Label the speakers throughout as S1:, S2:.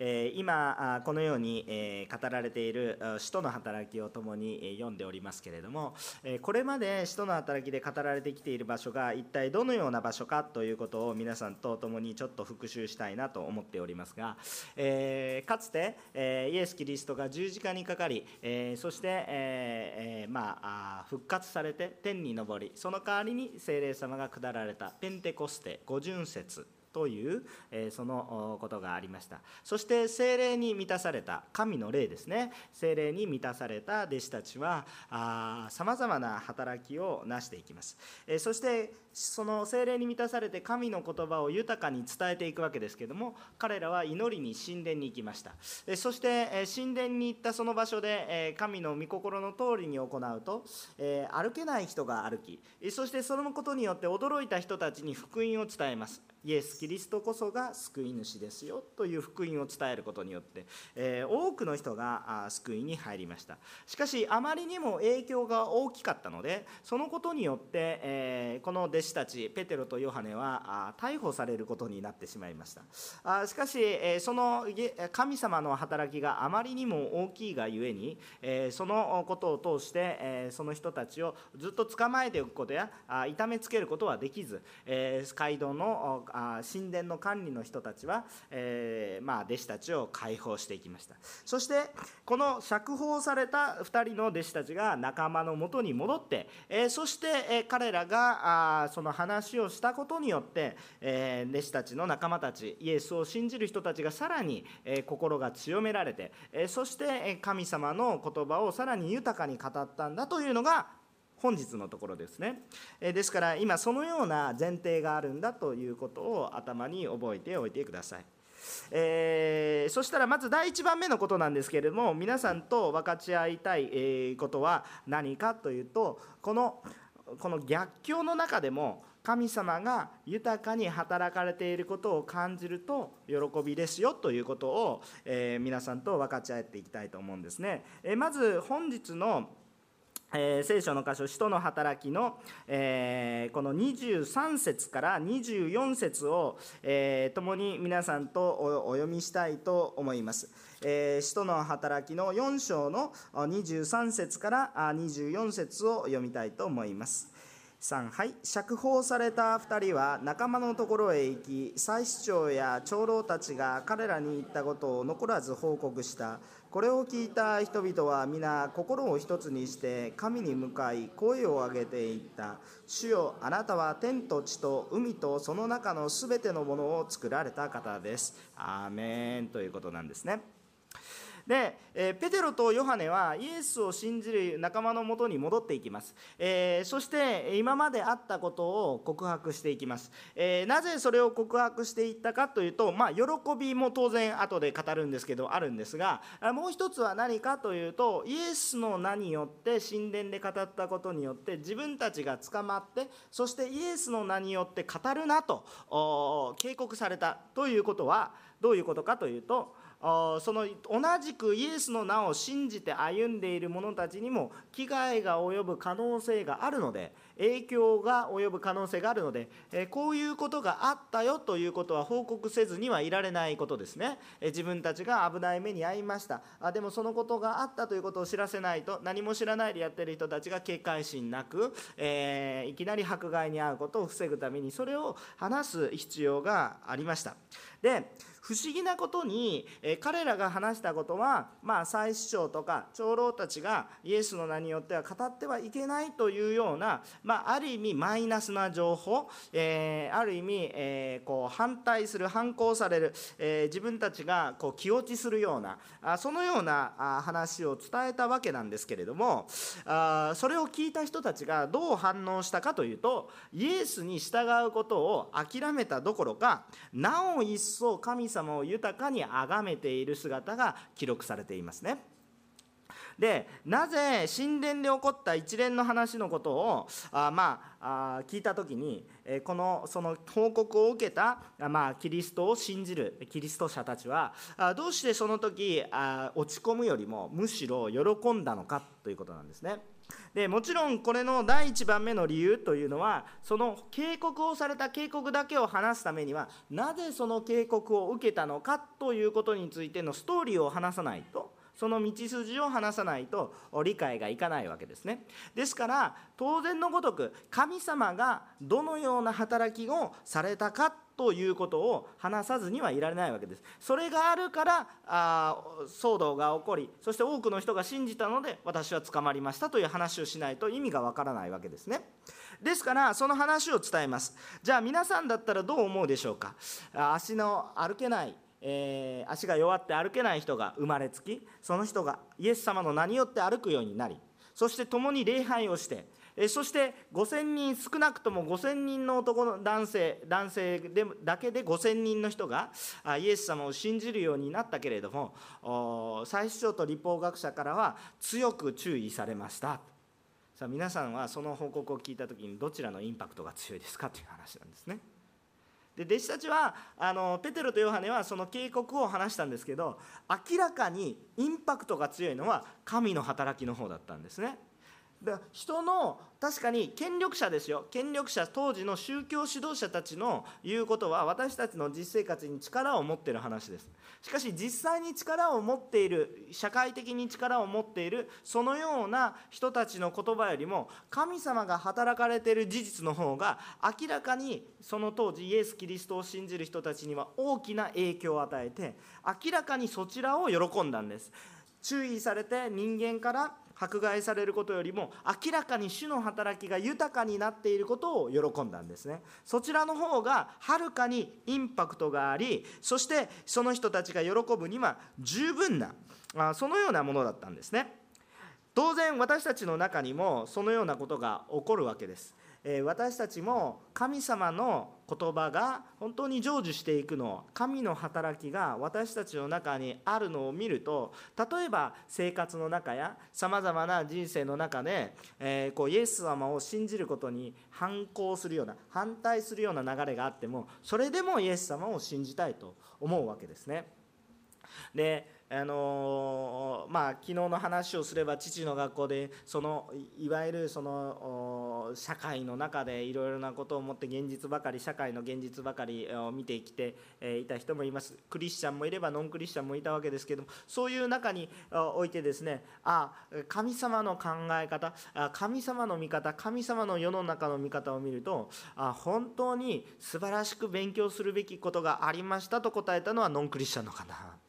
S1: え今このように語られている使徒の働きを共に読んでおりますけれどもこれまで使徒の働きで語られてきている場所が一体どのような場所かということを皆さんと共にちょっと復習したいなと思っておりますが、えかつて、えイエス・キリストが十字架にかかり、えそして、えまあ、復活されて天に昇りその代わりに聖霊様が下られたペンテコステ五巡節という、えそのことがありました。そして精霊に満たされた神の霊ですね。精霊に満たされた弟子たちはさまざまな働きを成していきます、えそしてその精霊に満たされて神の言葉を豊かに伝えていくわけですけども彼らは祈りに神殿に行きました。そして神殿に行ったその場所で神の御心の通りに行うと歩けない人が歩きそしてそのことによって驚いた人たちに福音を伝えます。イエス・キリストこそが救い主ですよという福音を伝えることによって、え、多くの人が救いに入りました。しかしあまりにも影響が大きかったのでそのことによって、え、この弟子たちペテロとヨハネは逮捕されることになってしまいました。あしかし、え、その神様の働きがあまりにも大きいがゆえに、えそのことを通して、えその人たちをずっと捕まえておくことや痛めつけることはできず、え街道の神殿の管理の人たちは、えー、まあ、弟子たちを解放していきましたそしてこの釈放された2人の弟子たちが仲間のもとに戻って、えー、そして、え、彼らがあその話をしたことによって、え弟子たちの仲間たちイエスを信じる人たちがさらに、え心が強められて、えそして神様の言葉をさらに豊かに語ったんだというのが本日のところですねですから今そのような前提があるんだということを頭に覚えておいてください。えー、そしたらまず第1番目のことなんですけれども皆さんと分かち合いたいことは何かというとこのこの逆境の中でも神様が豊かに働かれていることを感じると喜びですよということを、えー、皆さんと分かち合っていきたいと思うんですね。えー、まず本日のえー、聖書の箇所、使徒の働きの、えー、この23節から24節を、えー、共に皆さんとお読みしたいと思います。えー、使徒の働きの4章の23節から24節を読みたいと思います。3はい釈放された2人は仲間のところへ行き祭司長や長老たちが彼らに言ったことを残らず報告したこれを聞いた人々は皆心を一つにして神に向かい声を上げていった。主よあなたは天と地と海とその中のすべてのものを作られた方です。アーメン。ということなんですね。で、えペテロとヨハネはイエスを信じる仲間のもとに戻っていきます、え、そして今まであったことを告白していきます、え、なぜそれを告白していったかというと、まあ、喜びも当然後で語るんですけどあるんですがもう一つは何かというとイエスの名によって神殿で語ったことによって自分たちが捕まってそしてイエスの名によって語るなと警告されたということはどういうことかというとその同じくイエスの名を信じて歩んでいる者たちにも危害が及ぶ可能性があるので影響が及ぶ可能性があるのでこういうことがあったよということは報告せずにはいられないことですね。自分たちが危ない目に遭いました。でもそのことがあったということを知らせないと何も知らないでやってる人たちが警戒心なく、いきなり迫害に遭うことを防ぐためにそれを話す必要がありました。で不思議なことに、え彼らが話したことは、まあ、祭司長とか長老たちがイエスの名によっては語ってはいけないというような、まあ、ある意味マイナスな情報、えー、ある意味、えー、こう反対する反抗される、えー、自分たちがこう気落ちするようなあそのようなあ話を伝えたわけなんですけれどもあそれを聞いた人たちがどう反応したかというとイエスに従うことを諦めたどころかなお一層神様様を豊かに崇めている姿が記録されていますね。でなぜ神殿で起こった一連の話のことをあまあ聞いた時にこのその報告を受けた、まあ、キリストを信じるキリスト者たちはあどうしてその時あ落ち込むよりもむしろ喜んだのかということなんですね。でもちろんこれの第1番目の理由というのはその警告をされた警告だけを話すためにはなぜその警告を受けたのかということについてのストーリーを話さないとその道筋を話さないと理解がいかないわけですね。ですから当然のごとく神様がどのような働きをされたかということを話さずにはいられないわけです。それがあるからあ騒動が起こりそして多くの人が信じたので私は捕まりましたという話をしないと意味がわからないわけですね。ですからその話を伝えます。じゃあ皆さんだったらどう思うでしょうか？足の歩けないえー、足が弱って歩けない人が生まれつきその人がイエス様の名によって歩くようになりそして共に礼拝をしてそして5000人少なくとも5000人の男の男性男性でだけで5000人の人がイエス様を信じるようになったけれども最首長と立法学者からは強く注意されましたさあ皆さんはその報告を聞いた時にどちらのインパクトが強いですかという話なんですね。で弟子たちはあのペテロとヨハネはその警告を話したんですけど明らかにインパクトが強いのは神の働きの方だったんですね。で人の確かに権力者ですよ。権力者当時の宗教指導者たちの言うことは私たちの実生活に力を持っている話です。しかし実際に力を持っている社会的に力を持っているそのような人たちの言葉よりも神様が働かれている事実の方が明らかにその当時イエス・キリストを信じる人たちには大きな影響を与えて明らかにそちらを喜んだんです。注意されて人間から迫害されることよりも明らかに主の働きが豊かになっていることを喜んだんですね。そちらの方がはるかにインパクトがありそしてその人たちが喜ぶには十分なそのようなものだったんですね。当然私たちの中にもそのようなことが起こるわけです。私たちも神様の言葉が本当に成就していくの神の働きが私たちの中にあるのを見ると例えば生活の中やさまざまな人生の中で、えー、こうイエス様を信じることに反抗するような反対するような流れがあってもそれでもイエス様を信じたいと思うわけですね。であのまあ、昨日の話をすれば父の学校でそのいわゆるその社会の中でいろいろなことを思って現実ばかり社会の現実ばかりを見てきていた人もいますクリスチャンもいればノンクリスチャンもいたわけですけどもそういう中においてですねあ神様の考え方神様の見方神様の世の中の見方を見るとあ本当に素晴らしく勉強するべきことがありましたと答えたのはノンクリスチャンの方。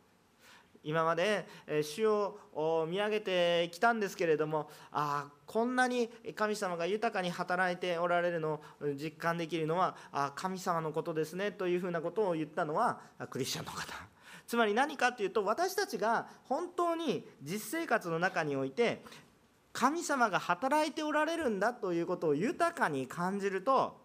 S1: 今まで主を見上げてきたんですけれどもああこんなに神様が豊かに働いておられるのを実感できるのはあ神様のことですねというふうなことを言ったのはクリスチャンの方。つまり何かっていうと私たちが本当に実生活の中において神様が働いておられるんだということを豊かに感じると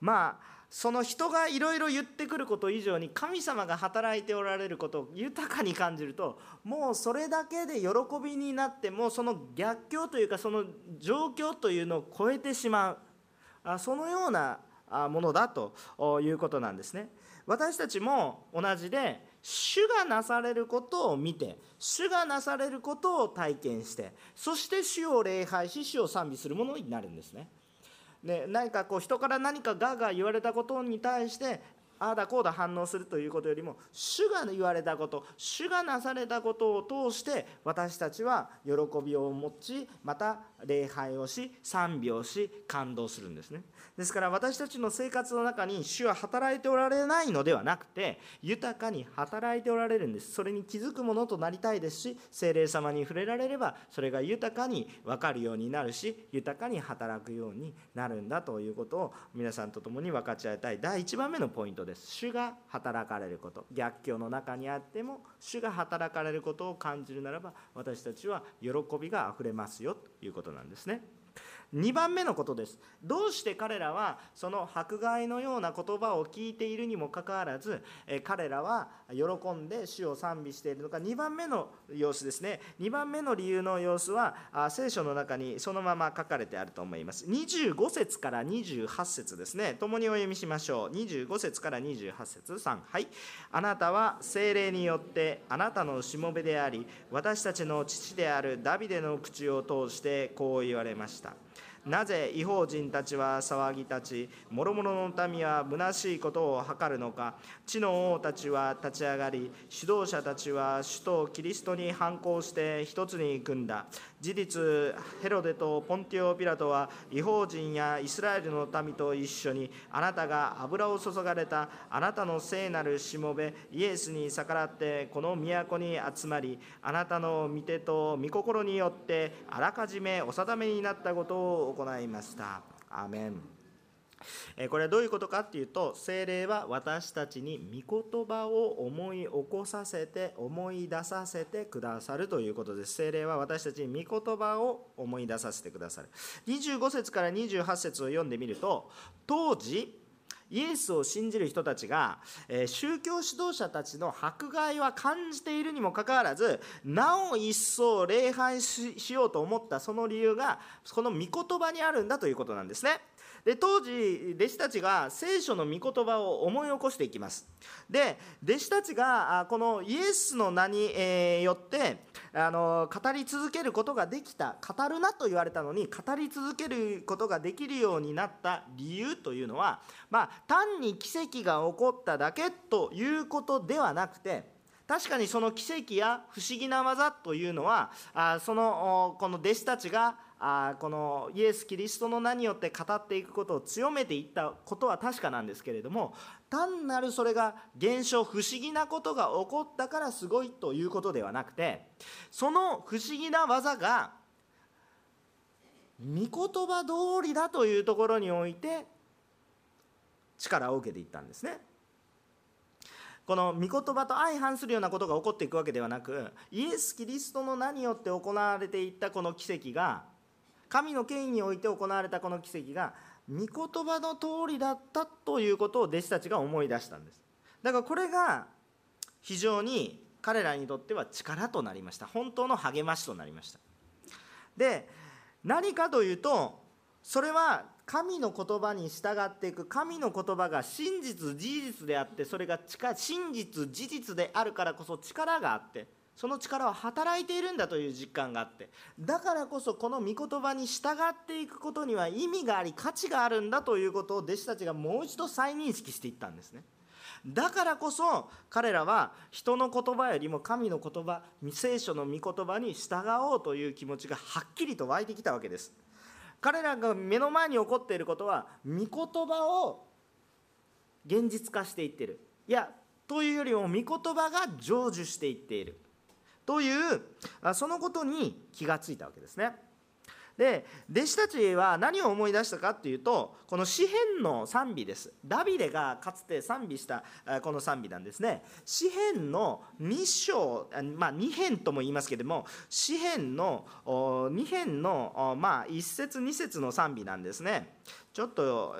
S1: まあその人がいろいろ言ってくること以上に神様が働いておられることを豊かに感じるともうそれだけで喜びになってもその逆境というかその状況というのを超えてしまうそのようなものだということなんですね。私たちも同じで主がなされることを見て主がなされることを体験してそして主を礼拝し主を賛美するものになるんですね。ね、何かこう人から何かがが言われたことに対してああだこうだ反応するということよりも主が言われたこと主がなされたことを通して私たちは喜びを持ちまた礼拝をし賛美をし感動するんですね。ですから私たちの生活の中に主は働いておられないのではなくて豊かに働いておられるんです。それに気づくものとなりたいですし精霊様に触れられればそれが豊かに分かるようになるし豊かに働くようになるんだということを皆さんと共に分かち合いたい。第1番目のポイントです。主が働かれること。逆境の中にあっても主が働かれることを感じるならば私たちは喜びがあふれますよということなんですね。2番目のことです。どうして彼らはその迫害のような言葉を聞いているにもかかわらず彼らは喜んで主を賛美しているのか。2番目の様子ですね。2番目の理由の様子は聖書の中にそのまま書かれてあると思います。25節から28節ですね。共にお読みしましょう。25節から28節3はい。あなたは精霊によってあなたのしもべであり私たちの父であるダビデの口を通してこう言われました。なぜ違法人たちは騒ぎ立ち諸々の民は虚しいことを図るのか。地の王たちは立ち上がり指導者たちは首都キリストに反抗して一つに組んだ。事実ヘロデとポンティオ・ピラトは違法人やイスラエルの民と一緒にあなたが油を注がれたあなたの聖なるしもべイエスに逆らってこの都に集まりあなたの御手と御心によってあらかじめお定めになったことを行いました。アメン。これはどういうことかっていうと精霊は私たちに御言葉を思い起こさせて思い出させてくださるということです精霊は私たちに御言葉を思い出させてくださる25節から28節を読んでみると当時イエスを信じる人たちが、え宗教指導者たちの迫害は感じているにもかかわらずなお一層礼拝しようと思ったその理由がこの御言葉にあるんだということなんですね。で当時弟子たちが聖書の御言葉を思い起こしていきます。で弟子たちがこのイエスの名によってあの語り続けることができた。語るなと言われたのに語り続けることができるようになった理由というのは、まあ、単に奇跡が起こっただけということではなくて確かにその奇跡や不思議な技というのはあそのこの弟子たちがあこのイエス・キリストの名によって語っていくことを強めていったことは確かなんですけれども単なるそれが現象不思議なことが起こったからすごいということではなくてその不思議な技が御言葉通りだというところにおいて力を受けていったんですね。この御言葉と相反するようなことが起こっていくわけではなくイエス・キリストの名によって行われていったこの奇跡が神の権威において行われたこの奇跡が御言葉の通りだったということを弟子たちが思い出したんです。だからこれが非常に彼らにとっては力となりました。本当の励ましとなりました。で何かというとそれは神の言葉に従っていく神の言葉が真実事実であってそれが真実事実であるからこそ力があってその力は働いているんだという実感があってだからこそこの御言葉に従っていくことには意味があり価値があるんだということを弟子たちがもう一度再認識していったんですね。だからこそ彼らは人の言葉よりも神の言葉聖書の御言葉に従おうという気持ちがはっきりと湧いてきたわけです。彼らが目の前に起こっていることは御言葉を現実化していってる。いやというよりも御言葉が成就していっている。というそのことに気がついたわけですね。で弟子たちは何を思い出したかっていうとこの詩篇の賛美です。ダビデがかつて賛美したこの賛美なんですね。詩篇の2章まあ2編とも言いますけれども詩篇の2編のまあ1節2節の賛美なんですね。ちょっと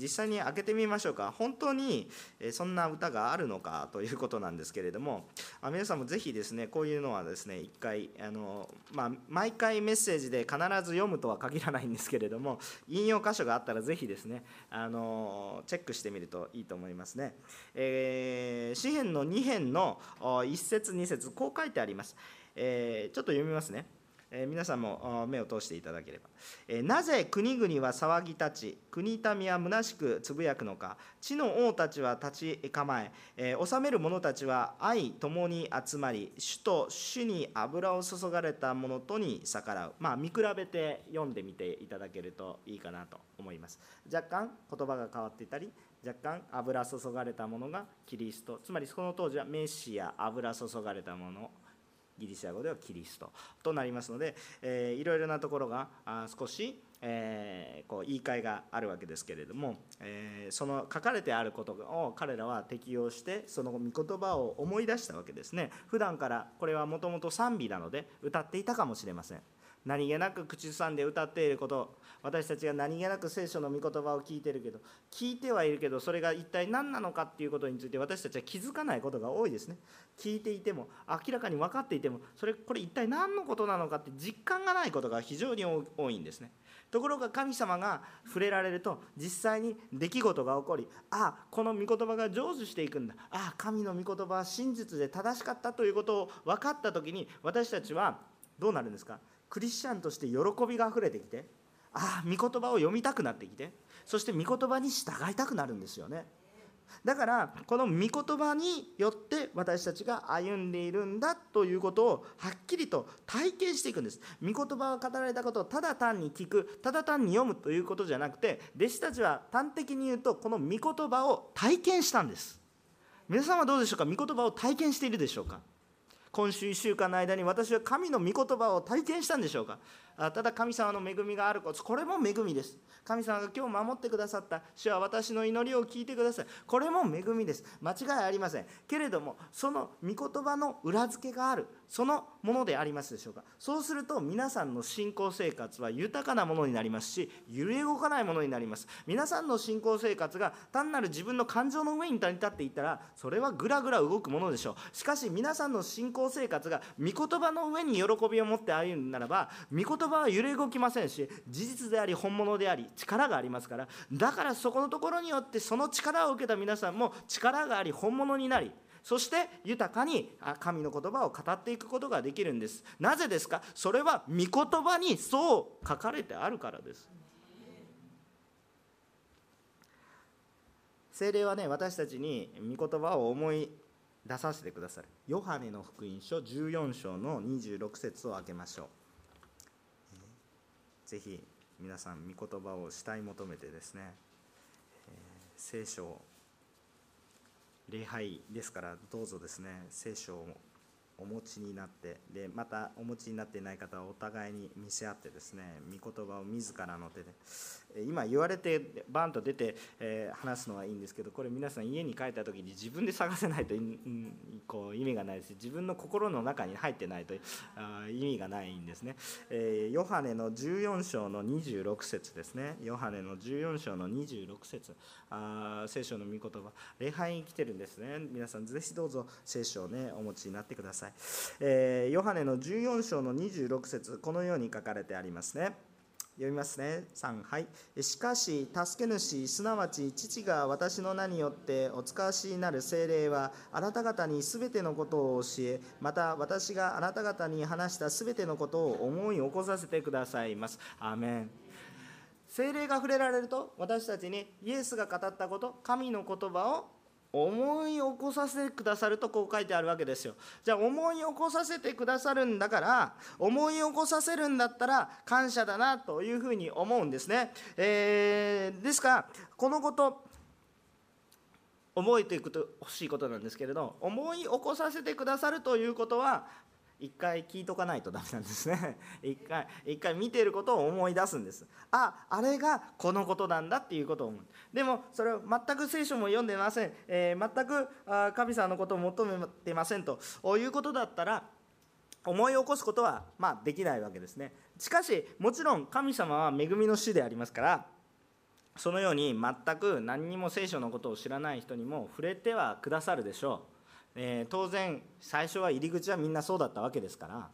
S1: 実際に開けてみましょうか本当にそんな歌があるのかということなんですけれども皆さんもぜひですねこういうのはですね一回あの、まあ、毎回メッセージで必ず読むとは限らないんですけれども引用箇所があったらぜひですねあのチェックしてみるといいと思いますね。えー、詩篇の2編の1節2節こう書いてあります。えー、ちょっと読みますね。え皆さんも目を通していただければ、えなぜ国々は騒ぎ立ち国民は虚しくつぶやくのか。地の王たちは立ち構ええ治める者たちは愛共に集まり主と主に油を注がれた者とに逆らう。まあ見比べて読んでみていただけるといいかなと思います。若干言葉が変わっていたり若干油注がれたものがキリスト。つまりその当時はメッシア油注がれたものギリシャ語ではキリストとなりますので、えー、いろいろなところが少し、えー、こう言い換えがあるわけですけれども、えー、その書かれてあることを彼らは適用してその御言葉を思い出したわけですね。普段からこれはもともと賛美なので歌っていたかもしれません。何気なく口ずさんで歌っていること私たちが何気なく聖書の御言葉を聞いてるけど聞いてはいるけどそれが一体何なのかっていうことについて私たちは気づかないことが多いですね。聞いていても明らかに分かっていてもそれこれ一体何のことなのかって実感がないことが非常に多いんですね。ところが神様が触れられると実際に出来事が起こりああこの御言葉が成就していくんだ。ああ神の御言葉は真実で正しかったということを分かった時に私たちはどうなるんですか？クリスチャンとして喜びがあふれてきてああ御言葉を読みたくなってきて。そして御言葉に従いたくなるんですよね。だからこの御言葉によって私たちが歩んでいるんだということをはっきりと体験していくんです。御言葉が語られたことをただ単に聞くただ単に読むということじゃなくて弟子たちは端的に言うとこの御言葉を体験したんです。皆さんはどうでしょうか？御言葉を体験しているでしょうか？今週1週間の間に私は神の御言葉を体験したんでしょうか？ただ神様の恵みがあること。これも恵みです。神様が今日守ってくださった。主は私の祈りを聞いてください。これも恵みです。間違いありません。けれどもその御言葉の裏付けがある。そのものでありますでしょうか？そうすると皆さんの信仰生活は豊かなものになりますし揺れ動かないものになります。皆さんの信仰生活が単なる自分の感情の上に立っていったらそれはぐらぐら動くものでしょう。しかし皆さんの信仰生活が御言葉の上に喜びを持って歩むならば御言葉は揺れ動きませんし事実であり本物であり力がありますから。だからそこのところによってその力を受けた皆さんも力があり本物になりそして豊かに神の言葉を語っていくことができるんです。なぜですか？それは御言葉にそう書かれてあるからです。精霊はね私たちに御言葉を思い出させてくださる。ヨハネの福音書14章の26節を開けましょう。ぜひ皆さん御言葉を慕い求めてですね、え、聖書を礼拝ですからどうぞですね聖書をお持ちになってでまたお持ちになっていない方はお互いに見せ合ってですね御言葉を自らの手で今言われてバンと出て、え話すのはいいんですけどこれ皆さん家に帰った時に自分で探せないとこう意味がないし自分の心の中に入ってないと意味がないんですね、えヨハネの14章の26節ですね。ヨハネの14章の26節。あ聖書の御言葉。礼拝に来てるんですね。皆さんぜひどうぞ聖書をねお持ちになってください、えー、ヨハネの14章の26節このように書かれてありますね。読みますね。3はい。しかし助け主すなわち父が私の名によってお使わしになる精霊はあなた方にすべてのことを教えまた私があなた方に話したすべてのことを思い起こさせてくださいます。アーメン。精霊が触れられると私たちにイエスが語ったこと神の言葉を思い起こさせてくださるとこう書いてあるわけですよ。じゃあ思い起こさせてくださるんだから思い起こさせるんだったら感謝だなというふうに思うんですね、えー、ですからこのこと覚えていくと欲しいことなんですけれど思い起こさせてくださるということは一回聞いとかないとダメなんですね。一回一回見てることを思い出すんです。ああれがこのことなんだっていうことを思う。でもそれを全く聖書も読んでません、えー、全くあ神様のことを求めてませんと。いうことだったら思い起こすことはまあできないわけですね。しかしもちろん神様は恵みの主でありますからそのように全く何にも聖書のことを知らない人にも触れてはくださるでしょう。えー、当然最初は入り口はみんなそうだったわけですから、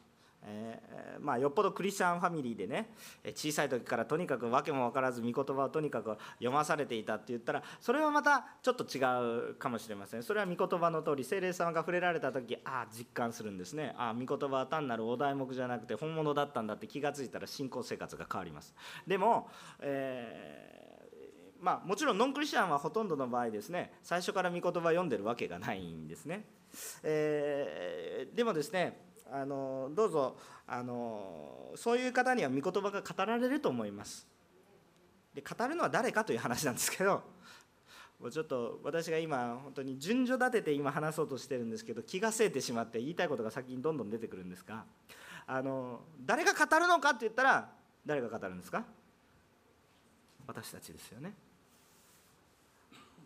S1: えー、まあ、よっぽどクリスチャンファミリーでね小さい時からとにかく訳も分からず御言葉をとにかく読まされていたって言ったらそれはまたちょっと違うかもしれません。それは御言葉の通り精霊様が触れられた時ああ実感するんですね。ああ御言葉は単なるお題目じゃなくて本物だったんだって気が付いたら信仰生活が変わります。でも、えーまあ、もちろんノンクリスチャンはほとんどの場合ですね最初から御言葉読んでるわけがないんですね、えー、でもですねあのどうぞあのそういう方には御言葉が語られると思います。で語るのは誰かという話なんですけどもうちょっと私が今本当に順序立てて今話そうとしてるんですけど気がせいてしまって言いたいことが先にどんどん出てくるんですがあの誰が語るのかって言ったら誰が語るんですか？私たちですよね。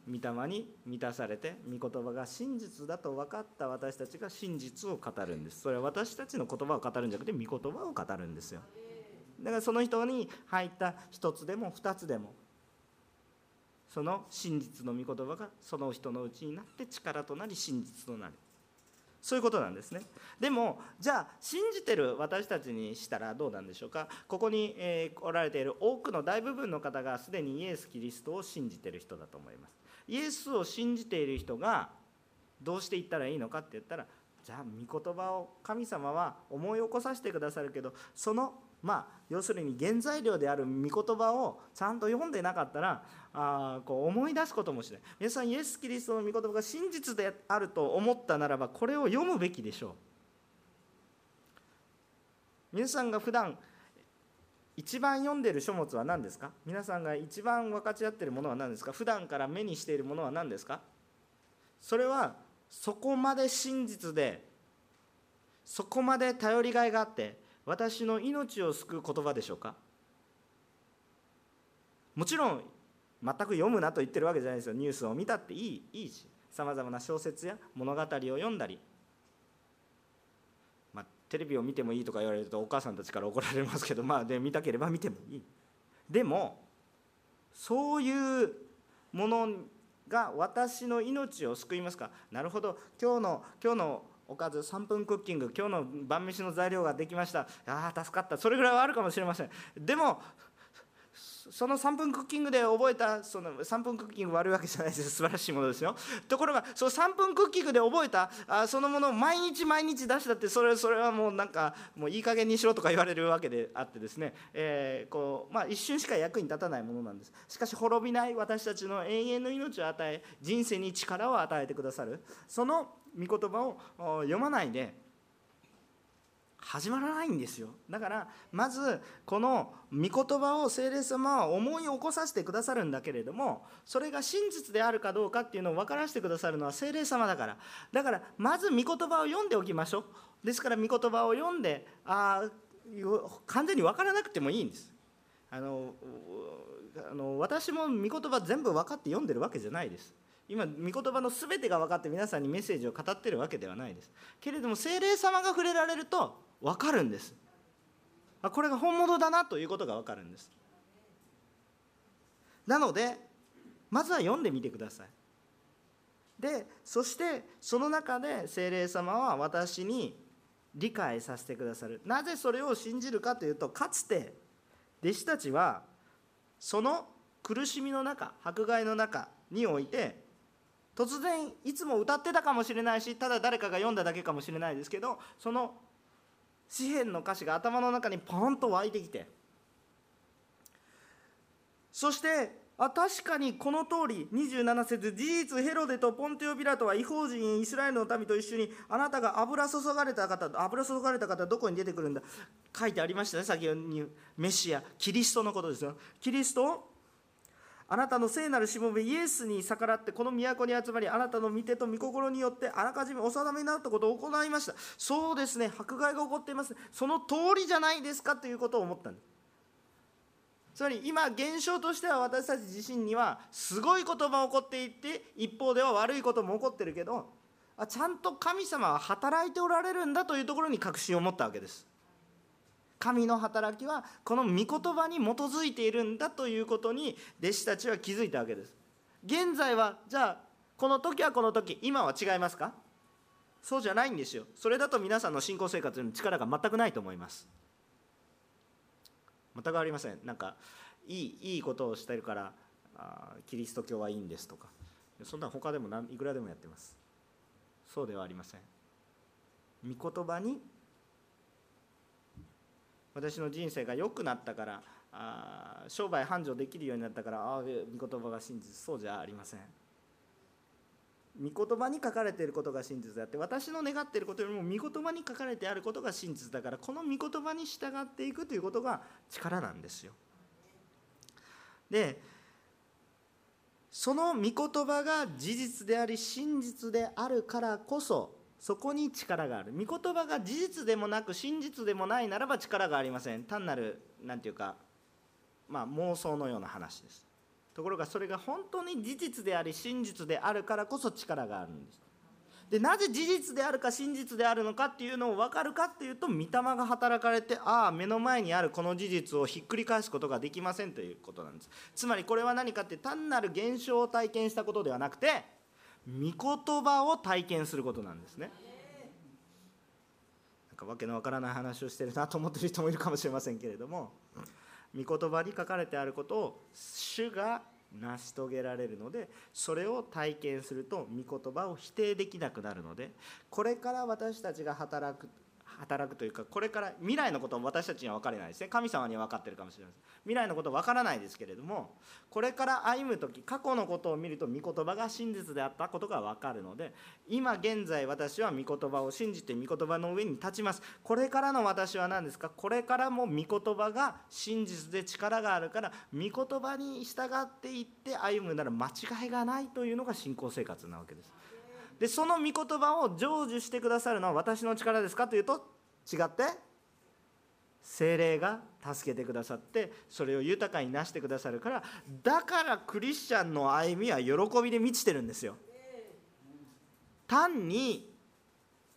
S1: 御霊に満たされて御言葉が真実だと分かった私たちが真実を語るんです。それは私たちの言葉を語るんじゃなくて御言葉を語るんですよ。だからその人に入った一つでも二つでもその真実の御言葉がその人のうちになって力となり真実となる。そういうことなんですね。でもじゃあ信じてる私たちにしたらどうなんでしょうか。ここに、えー、おられている多くの大部分の方がすでにイエス・キリストを信じてる人だと思います。イエスを信じている人がどうしていったらいいのかって言ったらじゃあ御言葉を神様は思い起こさせてくださるけどそのまあ要するに原材料である御言葉をちゃんと読んでなかったらあこう思い出すこともしない。皆さんイエス・キリストの御言葉が真実であると思ったならばこれを読むべきでしょう。皆さんが普段一番読んでる書物は何ですか？皆さんが一番分かち合ってるものは何ですか？普段から目にしているものは何ですか？それはそこまで真実でそこまで頼りがいがあって私の命を救う言葉でしょうか？もちろん全く読むなと言ってるわけじゃないですよ。ニュースを見たっていいいいしさまざまな小説や物語を読んだり、テレビを見てもいいとか言われるとお母さんたちから怒られますけどまあで見たければ見てもいい。でもそういうものが私の命を救いますか？なるほど。今日の今日のおかず3分クッキング今日の晩飯の材料ができました。ああ助かった。それぐらいはあるかもしれません。でもその3分クッキングで覚えたその3分クッキング悪いわけじゃないです 素晴らしいものですよ。ところがその3分クッキングで覚えたあそのものを毎日毎日出したってそれそれはもうなんかもういい加減にしろとか言われるわけであってですね、えー、こうまあ、一瞬しか役に立たないものなんです。しかし滅びない私たちの永遠の命を与え人生に力を与えてくださる。その御言葉を読まないで始まらないんですよ。だからまずこの御言葉を聖霊様は思い起こさせてくださるんだけれどもそれが真実であるかどうかっていうのを分からせてくださるのは聖霊様だから。だからまず御言葉を読んでおきましょう。ですから御言葉を読んであ完全に分からなくてもいいんです。あのあの私も御言葉全部分かって読んでるわけじゃないです。今御言葉の全てが分かって皆さんにメッセージを語ってるわけではないです。けれども精霊様が触れられると分かるんです。あこれが本物だなということが分かるんです。なのでまずは読んでみてください。でそしてその中で精霊様は私に理解させてくださる。なぜそれを信じるかというとかつて弟子たちはその苦しみの中迫害の中において突然いつも歌ってたかもしれないしただ誰かが読んだだけかもしれないですけどその詩篇の歌詞が頭の中にポンと湧いてきて。そしてあ確かにこの通り27節事実ヘロデとポンテオ・ピラトは違法人イスラエルの民と一緒にあなたが油注がれた方油注がれた方どこに出てくるんだ。書いてありましたね先ほどにメシアキリストのことですよ。キリストをあなたの聖なるしもべイエスに逆らってこの都に集まりあなたの御手と御心によってあらかじめお定めになったことを行いました。そうですね。迫害が起こっています。その通りじゃないですかということを思ったんですつまり今現象としては私たち自身にはすごいことも起こっていて一方では悪いことも起こってるけどあちゃんと神様は働いておられるんだというところに確信を持ったわけです。神の働きはこの御言葉に基づいているんだということに弟子たちは気づいたわけです。現在はじゃあこの時はこの時今は違いますか？そうじゃないんですよ。それだと皆さんの信仰生活に力が全くないと思います。全くありません。なんかいいいいことをしてるからあキリスト教はいいんですとか。そんな他でもいくらでもやってます。そうではありません。御言葉に私の人生が良くなったからあ商売繁盛できるようになったからああ御言葉が真実そうじゃありません。御言葉に書かれていることが真実であって私の願っていることよりも御言葉に書かれてあることが真実だからこの御言葉に従っていくということが力なんですよ。でその御言葉が事実であり真実であるからこそそこに力がある。御言葉が事実でもなく真実でもないならば力がありません。単なる何ていうかまあ妄想のような話です。ところがそれが本当に事実であり真実であるからこそ力があるんです。でなぜ事実であるか真実であるのかっていうのを分かるかっていうと御霊が働かれてああ目の前にあるこの事実をひっくり返すことができませんということなんです。つまりこれは何かって単なる現象を体験したことではなくて御言葉を体験することなんですね。なんかわけのわからない話をしてるなと思ってる人もいるかもしれませんけれども御言葉に書かれてあることを主が成し遂げられるのでそれを体験すると御言葉を否定できなくなるのでこれから私たちが働く働くというかこれから未来のことは私たちには分かれないですね。神様には分かってるかもしれません。未来のことは分からないですけれどもこれから歩む時過去のことを見ると御言葉が真実であったことが分かるので今現在私は御言葉を信じて御言葉の上に立ちます。これからの私は何ですか？これからも御言葉が真実で力があるから御言葉に従っていって歩むなら間違いがないというのが信仰生活なわけです。でその御言葉を成就してくださるのは私の力ですかというと違って精霊が助けてくださってそれを豊かになしてくださるからだからクリスチャンの歩みは喜びで満ちてるんですよ。単に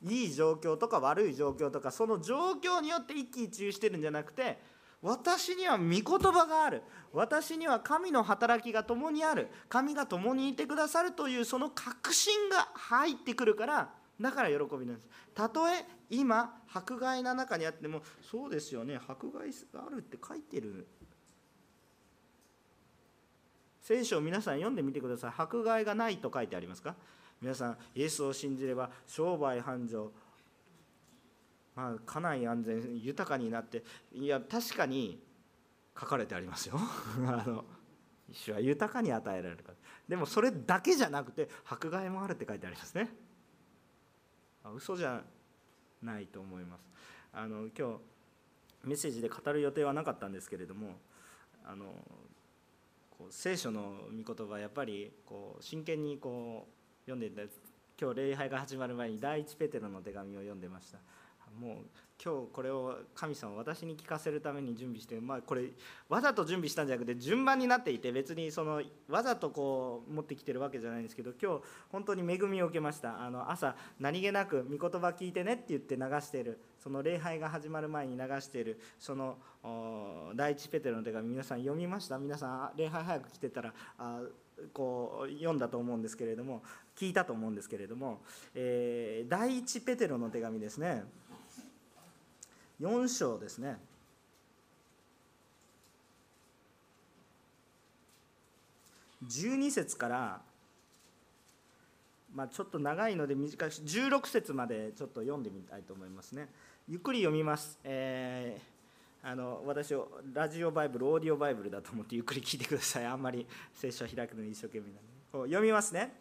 S1: いい状況とか悪い状況とかその状況によって一喜一憂してるんじゃなくて私には御言葉がある。私には神の働きが共にある。神が共にいてくださるというその確信が入ってくるからだから喜びなんです。たとえ今迫害の中にあってもそうですよね。迫害があるって書いてる。聖書を皆さん読んでみてください。迫害がないと書いてありますか？皆さんイエスを信じれば商売繁盛まあ、家内安全豊かになっていや確かに書かれてありますよ。あの主は豊かに与えられるか。でもそれだけじゃなくて迫害もあるって書いてありますね。嘘じゃないと思います。あの今日メッセージで語る予定はなかったんですけれどもあのこう聖書の御言葉やっぱりこう真剣にこう読んでいた今日礼拝が始まる前に第一ペテロの手紙を読んでました。もう今日これを神様私に聞かせるために準備してまあこれわざと準備したんじゃなくて順番になっていて別にそのわざとこう持ってきてるわけじゃないんですけど今日本当に恵みを受けました。あの朝何気なく御言葉聞いてねって言って流しているその礼拝が始まる前に流しているその第一ペテロの手紙皆さん読みました皆さん礼拝早く来てたらあこう読んだと思うんですけれども聞いたと思うんですけれども、えー、第一ペテロの手紙ですね。4章ですね。12節から、まあ、ちょっと長いので短くし16節までちょっと読んでみたいと思いますね。ゆっくり読みます、えー、あの私ラジオバイブルオーディオバイブルだと思ってゆっくり聞いてください。あんまり聖書を開くのに一生懸命なんで。読みますね。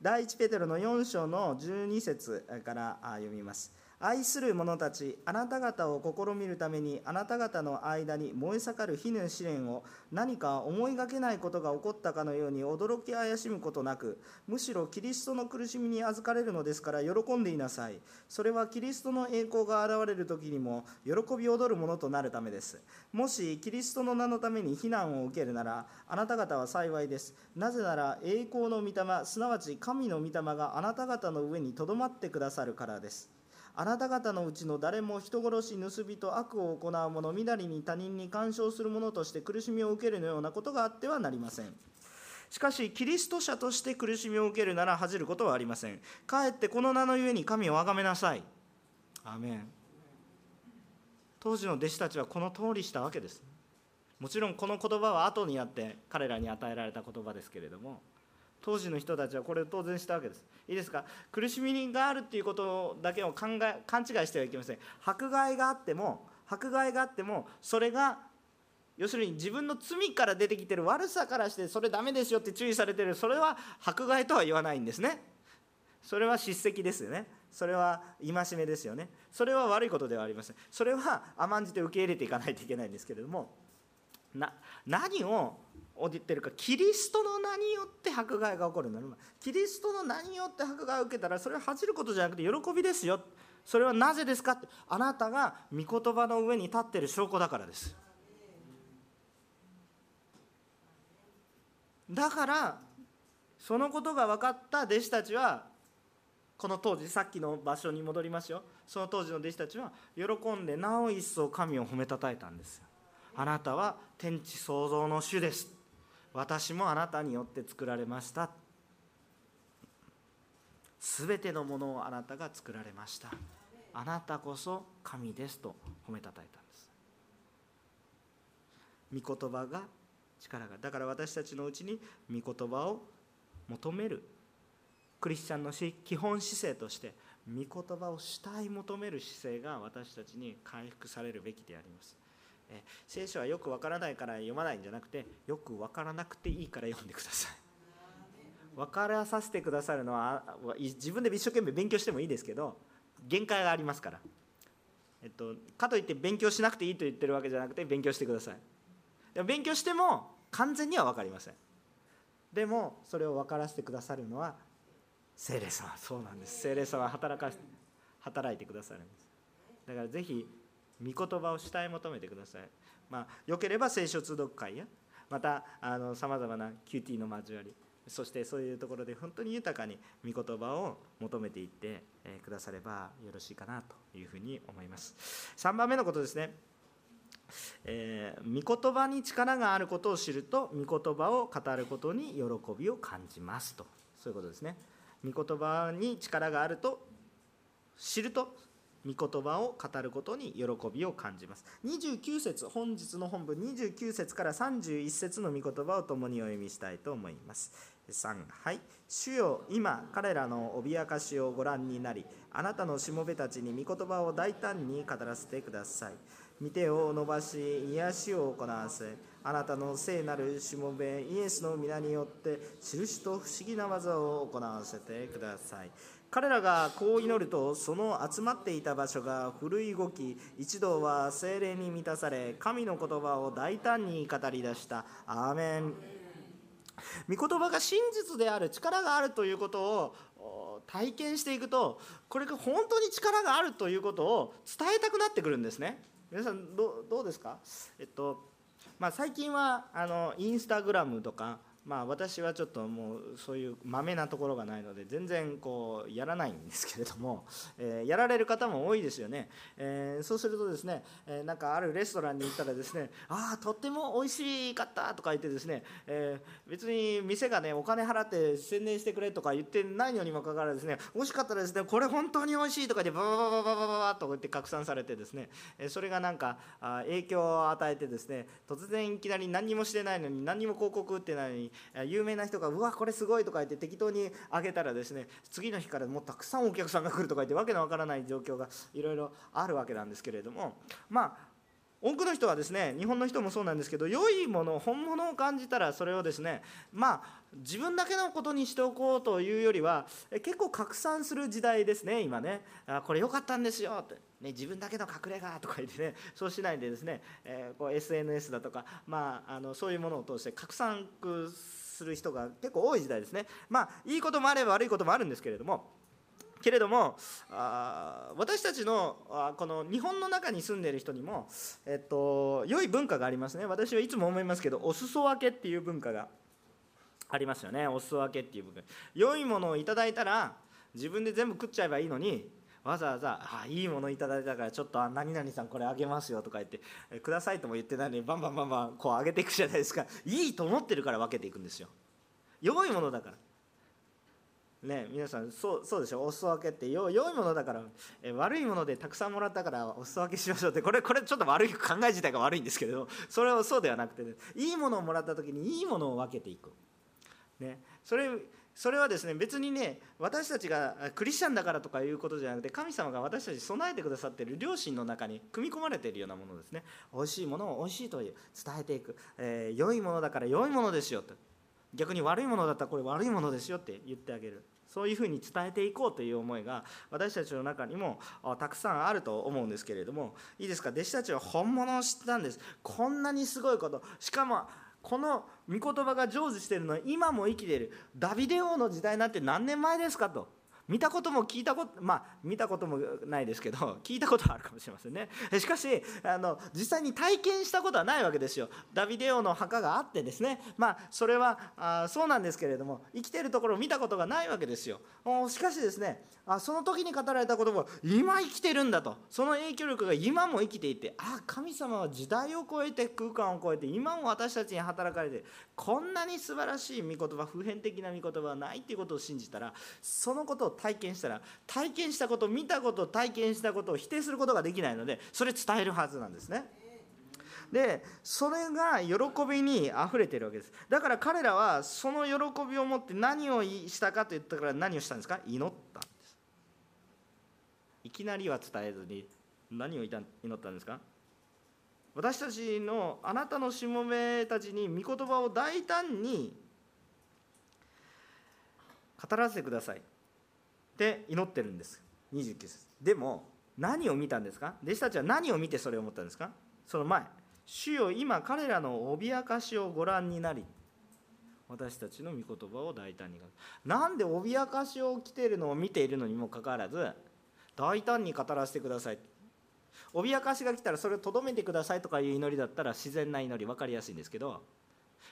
S1: 第一ペテロの4章の12節から読みます。愛する者たちあなた方を試みるためにあなた方の間に燃え盛る火の試練を何か思いがけないことが起こったかのように驚き怪しむことなくむしろキリストの苦しみに預かれるのですから喜んでいなさい。それはキリストの栄光が現れる時にも喜び踊るものとなるためです。もしキリストの名のために非難を受けるならあなた方は幸いです。なぜなら栄光の御霊すなわち神の御霊があなた方の上にとどまってくださるからです。あなた方のうちの誰も人殺し、盗人、悪を行う者、みなりに他人に干渉する者として苦しみを受けるようなことがあってはなりません。しかし、キリスト者として苦しみを受けるなら恥じることはありません。かえってこの名のゆえに神を崇めなさい。アメン。当時の弟子たちはこの通りしたわけです。もちろんこの言葉は後になって彼らに与えられた言葉ですけれども、当時の人たちはこれを当然したわけです。いいですか？苦しみがあるっていうことだけを考え勘違いしてはいけません。迫害があっても迫害があってもそれが要するに自分の罪から出てきてる悪さからしてそれダメですよって注意されてるそれは迫害とは言わないんですね。それは叱責ですよね。それは戒めですよね。それは悪いことではありません。それは甘んじて受け入れていかないといけないんですけれどもな何を言ってるかキリストの名によって迫害が起こるの。キリストの名によって迫害を受けたらそれは恥じることじゃなくて喜びですよ。それはなぜですかってあなたが御言葉の上に立ってる証拠だからです。だからそのことが分かった弟子たちはこの当時さっきの場所に戻りますよ。その当時の弟子たちは喜んでなお一層神を褒めたたえたんですよ。あなたは天地創造の主です。私もあなたによって作られました。すべてのものをあなたが作られました。あなたこそ神ですと褒めたたえたんです。御言葉が力がだから私たちのうちに御言葉を求める。クリスチャンの基本姿勢として御言葉を主体求める姿勢が私たちに回復されるべきであります。聖書はよくわからないから読まないんじゃなくてよくわからなくていいから読んでください。分からさせてくださるのは自分で一生懸命勉強してもいいですけど限界がありますから、えっと、かといって勉強しなくていいと言ってるわけじゃなくて勉強してください。でも勉強しても完全には分かりません。でもそれを分からせてくださるのは聖霊様。そうなんです。聖霊様は働か働いてくださるんです。だからぜひ御言葉を主体求めてください。まあよければ聖書通読会やまたさまざまな QT の交わりそしてそういうところで本当に豊かに御言葉を求めていってくださればよろしいかなというふうに思います。3番目のことですね。えー、御言葉に力があることを知ると御言葉を語ることに喜びを感じますと。そういうことですね。御言葉に力があると知ると御言葉を語ることに喜びを感じます。29節本日の本文29節から31節の御言葉を共にお読みしたいと思います。3はい。主よ今彼らの脅かしをご覧になりあなたのしもべたちに御言葉を大胆に語らせてください。見てを伸ばし癒しを行わせあなたの聖なるしもべイエスの皆によって印と不思議な技を行わせてください。彼らがこう祈るとその集まっていた場所が古い動き一同は精霊に満たされ神の言葉を大胆に語り出した。アーメン。御言葉が真実である力があるということを体験していくとこれが本当に力があるということを伝えたくなってくるんですね。皆さんどうですか？えっとまあ、最近はあのインスタグラムとかまあ、私はちょっともうそういうまめなところがないので全然こうやらないんですけれども、え、やられる方も多いですよね、え、そうするとですね、え、なんかあるレストランに行ったらですねああとっても美味しかったとか言ってですね、え別に店がねお金払って宣伝してくれとか言ってないのにもかかわらずですね美味しかったらですねこれ本当に美味しいとかでバババババババババとこうやって拡散されてですね、えそれがなんかあ影響を与えてですね突然いきなり何もしてないのに何も広告打ってないのに有名な人が「うわこれすごい」とか言って適当にあげたらですね次の日からもうたくさんお客さんが来るとか言ってわけのわからない状況がいろいろあるわけなんですけれどもまあ多くの人はですね日本の人もそうなんですけど良いもの本物を感じたらそれをですねまあ自分だけのことにしておこうというよりは結構拡散する時代ですね今ね。あこれ良かったんですよって、ね、自分だけの隠れ家とか言ってねそうしないでですね、えー、こう SNS だとか、まあ、あのそういうものを通して拡散する人が結構多い時代ですね。まあいいこともあれば悪いこともあるんですけれどもけれどもあ私たちのあこの日本の中に住んでいる人にも、えっと、良い文化がありますね。私はいつも思いますけどお裾分けっていう文化がありますよね。お裾分けっていう部分。良いものをいただいたら自分で全部食っちゃえばいいのにわざわざ「あいいものいただいたからちょっと何々さんこれあげますよ」とか言って「ください」とも言ってないのにバンバンバンバンこうあげていくじゃないですか。いいと思ってるから分けていくんですよ。良いものだから。ね皆さんそうそうでしょ？お裾分けって。よ良いものだから。え悪いものでたくさんもらったからお裾分けしましょうって。これこれちょっと悪い考え自体が悪いんですけどそれはそうではなくて、ね、いいものをもらった時にいいものを分けていく、ね、それそれはですね別にね私たちがクリスチャンだからとかいうことじゃなくて神様が私たちに備えてくださっている良心の中に組み込まれているようなものですね。美味しいものを美味しいという伝えていく、えー、良いものだから良いものですよと。逆に悪いものだったらこれ悪いものですよって言ってあげる。そういうふうに伝えていこうという思いが私たちの中にもたくさんあると思うんですけれどもいいですか？弟子たちは本物を知ったんです。こんなにすごいこと。しかもこの御言葉が成就しているのは今も生きている。ダビデ王の時代なんて何年前ですかと。見たことも聞いたことまあ見たこともないですけど 聞いたことはあるかもしれませんね。しかしあの実際に体験したことはないわけですよ。ダビデオの墓があってですね。まあそれはあそうなんですけれども生きてるところを見たことがないわけですよ。しかしですねあその時に語られた言葉は今生きてるんだと。その影響力が今も生きていてあ神様は時代を超えて空間を超えて今も私たちに働かれてこんなに素晴らしい御言葉普遍的な御言葉はないっていうことを信じたらそのことを体験したら体験したこと見たこと体験したことを否定することができないのでそれ伝えるはずなんですね。でそれが喜びにあふれてるわけです。だから彼らはその喜びを持って何をしたかと言ったから何をしたんですか？祈ったんです。いきなりは伝えずに何を祈ったんですか？私たちのあなたのしもべたちに御言葉を大胆に語らせてください。って祈ってるんです。29節。でも何を見たんですか？弟子たちは何を見てそれを思ったんですか？その前。主よ今彼らの脅かしをご覧になり。私たちの御言葉を大胆になんで脅かしを来ているのを見ているのにもかかわらず大胆に語らせてください。脅かしが来たらそれをとどめてくださいとかいう祈りだったら自然な祈り分かりやすいんですけど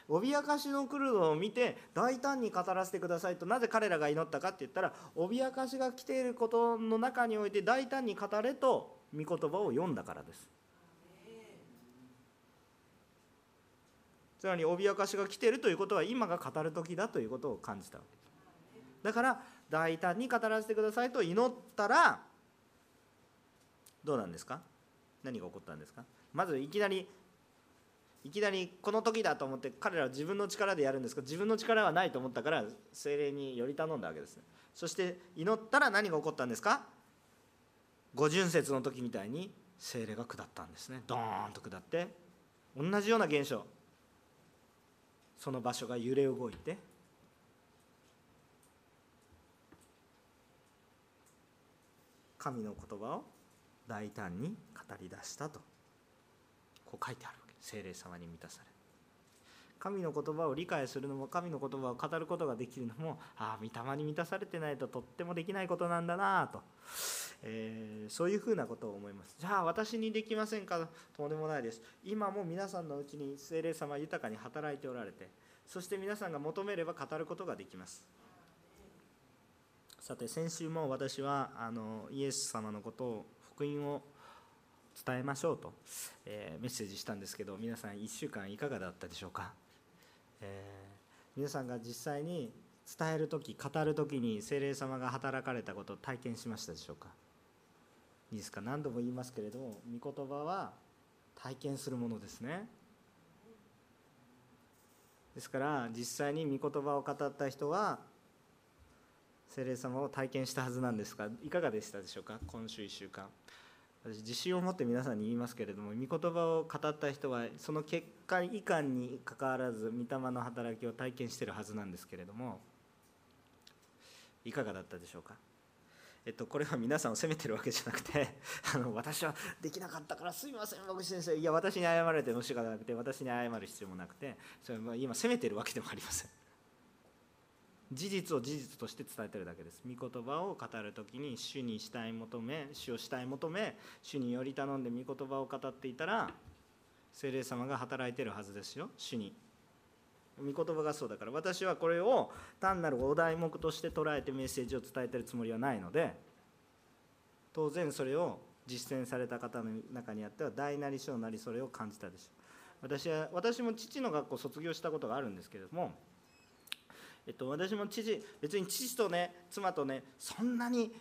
S1: 脅かしの来るのを見て大胆に語らせてくださいとなぜ彼らが祈ったかって言ったら脅かしが来ていることの中において大胆に語れと御言葉を読んだからです。つまり脅かしが来ているということは今が語る時だということを感じたわけです。だから大胆に語らせてくださいと祈ったらどうなんですか？何が起こったんですか？まずいきなりいきなりこの時だと思って彼らは自分の力でやるんですが自分の力はないと思ったから精霊により頼んだわけですそして祈ったら何が起こったんですか？五巡節の時みたいに精霊が下ったんですね。ドーンと下って同じような現象。その場所が揺れ動いて神の言葉を大胆に語り出したと。こう書いてあるわけ。精霊様に満たされ。神の言葉を理解するのも神の言葉を語ることができるのもああ御霊に満たされてないととってもできないことなんだなと、えー、そういうふうなことを思います。じゃあ私にできませんか？とんでもないです。今も皆さんのうちに精霊様は豊かに働いておられてそして皆さんが求めれば語ることができます。さて先週も私はあのイエス様のことを福音を伝えましょうと、えー、メッセージしたんですけど皆さん1週間いかがだったでしょうか、えー、皆さんが実際に伝える時語る時に精霊様が働かれたことを体験しましたでしょうか？いいですか？何度も言いますけれども御言葉は体験するものですね。ですから実際に御言葉を語った人は精霊様を体験したはずなんですがいかがでしたでしょうか？今週1週間。私自信を持って皆さんに言いますけれども御言葉を語った人はその結果以下にかかわらず御霊の働きを体験してるはずなんですけれどもいかがだったでしょうか？えっと、これは皆さんを責めてるわけじゃなくて あの私はできなかったからすいません牧師先生。いや私に謝られてもしかなくて私に謝る必要もなくてそれ今責めてるわけでもありません。事実を事実として伝えてるだけです。御言葉を語る時に主にしたい求め主をしたい求め主により頼んで御言葉を語っていたら精霊様が働いてるはずですよ。主に。御言葉がそうだから私はこれを単なるお題目として捉えてメッセージを伝えてるつもりはないので当然それを実践された方の中にあっては大なり小なりそれを感じたでしょう。私は私も父の学校卒業したことがあるんですけれどもえっと、私も知事別に父とね妻とねそんなに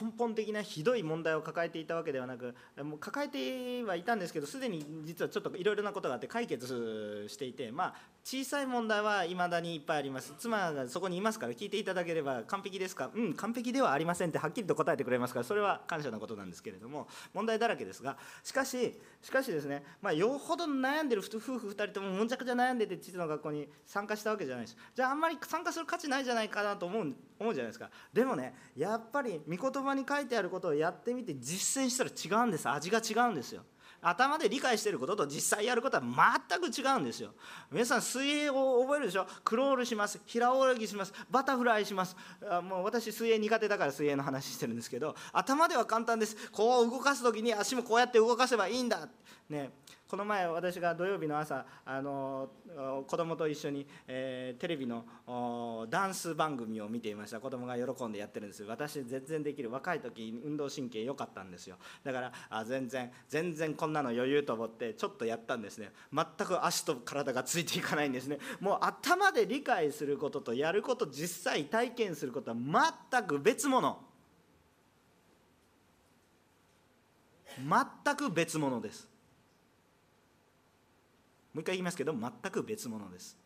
S1: 根本的なひどい問題を抱えていたわけではなくもう抱えてはいたんですけどすでに実はちょっといろいろなことがあって解決していてまあ小さい問題はいまだにいっぱいあります。妻がそこにいますから聞いていただければ完璧ですか？うん完璧ではありませんってはっきりと答えてくれますからそれは感謝なことなんですけれども問題だらけですがしかししかしですねまあよほど悩んでる夫婦2人ともむちゃくちゃ悩んでて父の学校に参加したわけじゃないです。じゃああんまり参加する価値ないじゃないかなと思う思うじゃないですか。でもねやっぱり御言葉に書いてあることをやってみて実践したら違うんです。味が違うんですよ。頭で理解していることと実際やることは全く違うんですよ。皆さん水泳を覚えるでしょ？クロールします。平泳ぎします。バタフライします。もう私水泳苦手だから水泳の話してるんですけど頭では簡単です。こう動かす時に足もこうやって動かせばいいんだ。ね。この前私が土曜日の朝あの子供と一緒に、えー、テレビのダンス番組を見ていました。子供が喜んでやってるんです私全然できる。若い時運動神経良かったんですよ。だからあ全然全然こんなの余裕と思ってちょっとやったんですね。全く足と体がついていかないんですね。もう頭で理解することとやること実際体験することは全く別物。全く別物です。もう一回言いますけど全く別物です。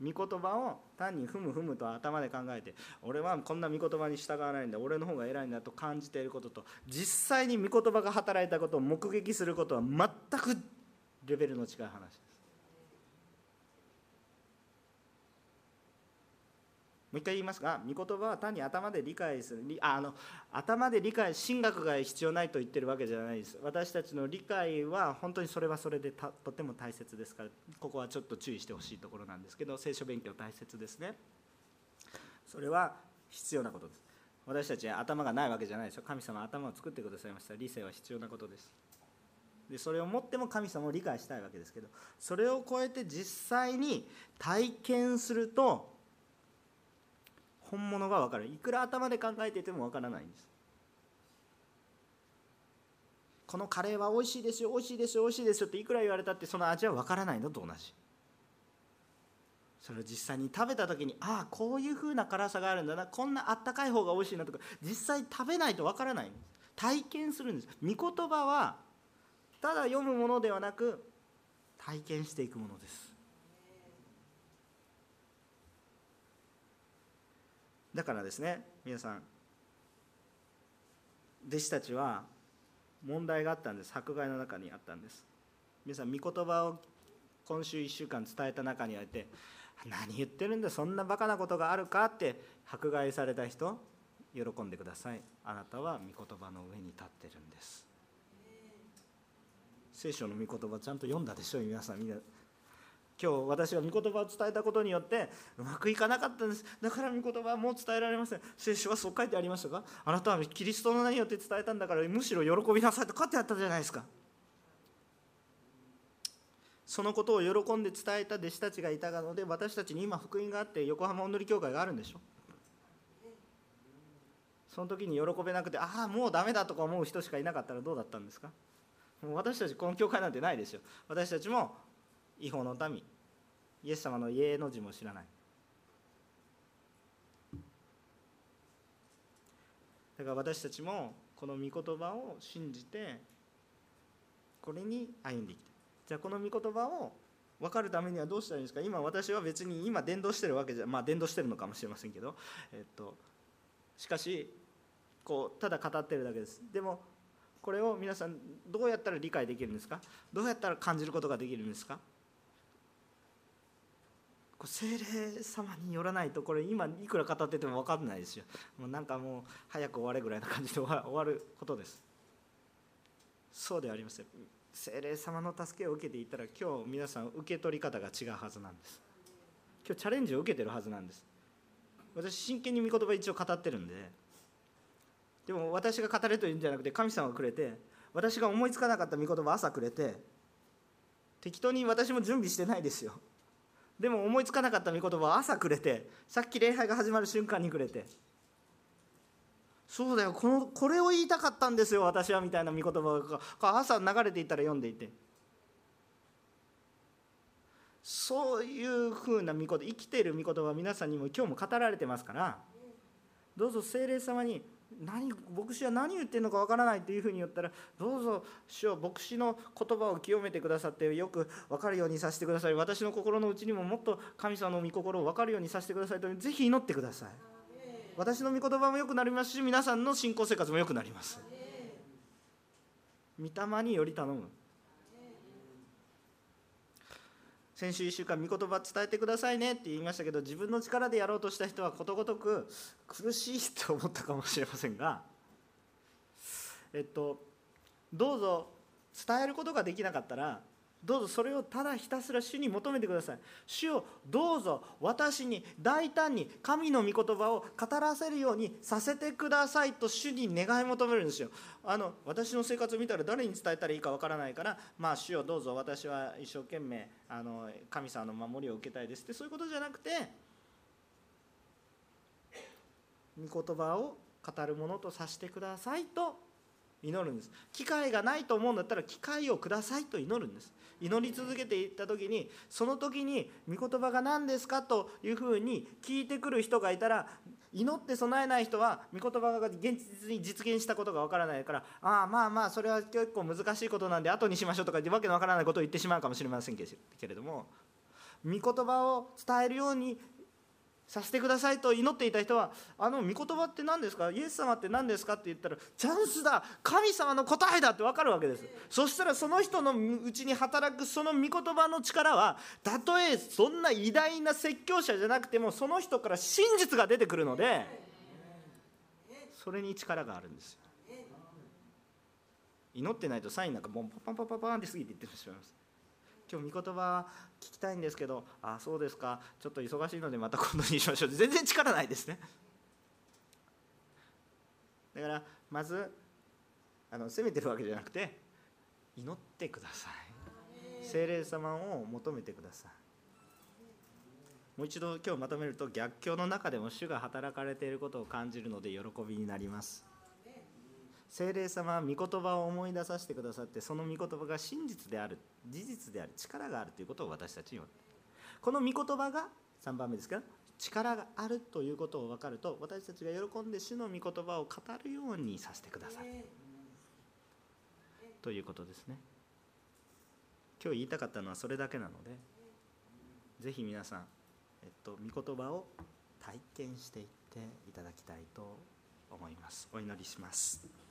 S1: 御言葉を単にふむふむと頭で考えて俺はこんな御言葉に従わないんだ俺の方が偉いんだと感じていることと実際に御言葉が働いたことを目撃することは全くレベルの違う話ですもう一回言いますが、御言葉は単に頭で理解する、ああの頭で理解、神学が必要ないと言ってるわけじゃないです。私たちの理解は本当にそれはそれでとても大切ですから、ここはちょっと注意してほしいところなんですけど、聖書勉強大切ですね。それは必要なことです。私たちは頭がないわけじゃないですよ。神様は頭を作ってくださいました。理性は必要なことです。でそれをもっても神様を理解したいわけですけどそれを超えて実際に体験すると本物が分かる。いくら頭で考えていても分からないんです。このカレーは美味しいですよ美味しいですよ美味しいですよっていくら言われたってその味は分からないのと同じ。それを実際に食べた時にああこういう風な辛さがあるんだな。こんなあったかい方が美味しいなとか。実際食べないと分からないんです。体験するんです。御言葉はただ読むものではなく体験していくものです。だからですね皆さん。弟子たちは問題があったんです。迫害の中にあったんです。皆さん御言葉を今週1週間伝えた中にあって何言ってるんだそんなバカなことがあるかって迫害された人喜んでください。あなたは御言葉の上に立ってるんです。聖書の御言葉ちゃんと読んだでしょ皆さん。みんな今日私が御言葉を伝えたことによってうまくいかなかったんです。だから御言葉はもう伝えられません。聖書はそう書いてありましたがあなたはキリストの名によって伝えたんだからむしろ喜びなさいと。書いてあったじゃないですか。そのことを喜んで伝えた弟子たちがいたので私たちに今福音があって横浜おんり教会があるんでしょ？その時に喜べなくてああもうダメだとか思う人しかいなかったらどうだったんですか？もう私たちこの教会なんてないですよ。私たちも違法の民イエス様の家の字も知らない。だから私たちもこの御言葉を信じてこれに歩んでいきたじゃあこの御言葉を分かるためにはどうしたらいいんですか？今私は別に今伝道してるわけじゃまあ伝道してるのかもしれませんけど、えっと、しかしこうただ語ってるだけです。でもこれを皆さんどうやったら理解できるんですか？どうやったら感じることができるんですか？精霊様によらないとこれ今いくら語ってても分かんないですよ。もうなんかもう早く終われぐらいな感じで終わることです。そうではありません。精霊様の助けを受けていたら今日皆さん受け取り方が違うはずなんです。今日チャレンジを受けてるはずなんです。私真剣に御言葉一応語ってるんで。でも私が語れというんじゃなくて神様がくれて私が思いつかなかった御言葉朝くれて適当に私も準備してないですよ。でも思いつかなかった御言葉を朝くれてさっき礼拝が始まる瞬間にくれて。そうだよこのこれを言いたかったんですよ私はみたいな御言葉が。朝流れていったら読んでいて。そういうふうな御言葉生きている御言葉は皆さんにも今日も語られてますから。どうぞ精霊様に何牧師は何言ってるのかわからないというふうに言ったらどうぞ主を牧師の言葉を清めてくださってよく分かるようにさせてください。私の心の内にももっと神様の御心を分かるようにさせてくださいとぜひ祈ってください。私の御言葉も良くなりますし皆さんの信仰生活も良くなります。御霊により頼む先週1週間、御言葉伝えてくださいねって言いましたけど、自分の力でやろうとした人はことごとく苦しいと思ったかもしれませんが、えっと、どうぞ伝えることができなかったらどうぞそれをただひたすら主に求めてください。主をどうぞ私に大胆に神の御言葉を語らせるようにさせてくださいと主に願い求めるんですよ。あの私の生活を見たら誰に伝えたらいいかわからないからまあ主をどうぞ私は一生懸命あの神様の守りを受けたいですってそういうことじゃなくて御言葉を語るものとさせてくださいと祈るんです。機会がないと思うんだったら機会をくださいと祈るんです。祈り続けていった時にその時に御言葉が何ですかというふうに聞いてくる人がいたら祈って備えない人は御言葉が現実に実現したことがわからないからああまあまあそれは結構難しいことなんで後にしましょうとかわけのわからないことを言ってしまうかもしれませんけれども御言葉を伝えるようにさせてくださいと祈っていた人はあの御言葉って何ですか？イエス様って何ですかって言ったらチャンスだ。神様の答えだって分かるわけです。そしたらその人のうちに働くその御言葉の力はたとえそんな偉大な説教者じゃなくてもその人から真実が出てくるのでそれに力があるんですよ。祈ってないとサインなんかもうパンパンパンパンって過ぎていってしまいます。今日御言葉聞きたいんですけどあそうですか。ちょっと忙しいのでまた今度にしましょう。全然力ないですね。だからまずあの責めてるわけじゃなくて祈ってください。精霊様を求めてください。もう一度今日まとめると逆境の中でも主が働かれていることを感じるので喜びになります。精霊様は御言葉を思い出させてくださってその御言葉が真実である。事実である力があるということを私たちにこの御言葉が3番目ですか力があるということを分かると私たちが喜んで主の御言葉を語るようにさせてください。ということですね。今日言いたかったのはそれだけなのでぜひ皆さん、えっと、御言葉を体験していっていただきたいと思います。お祈りします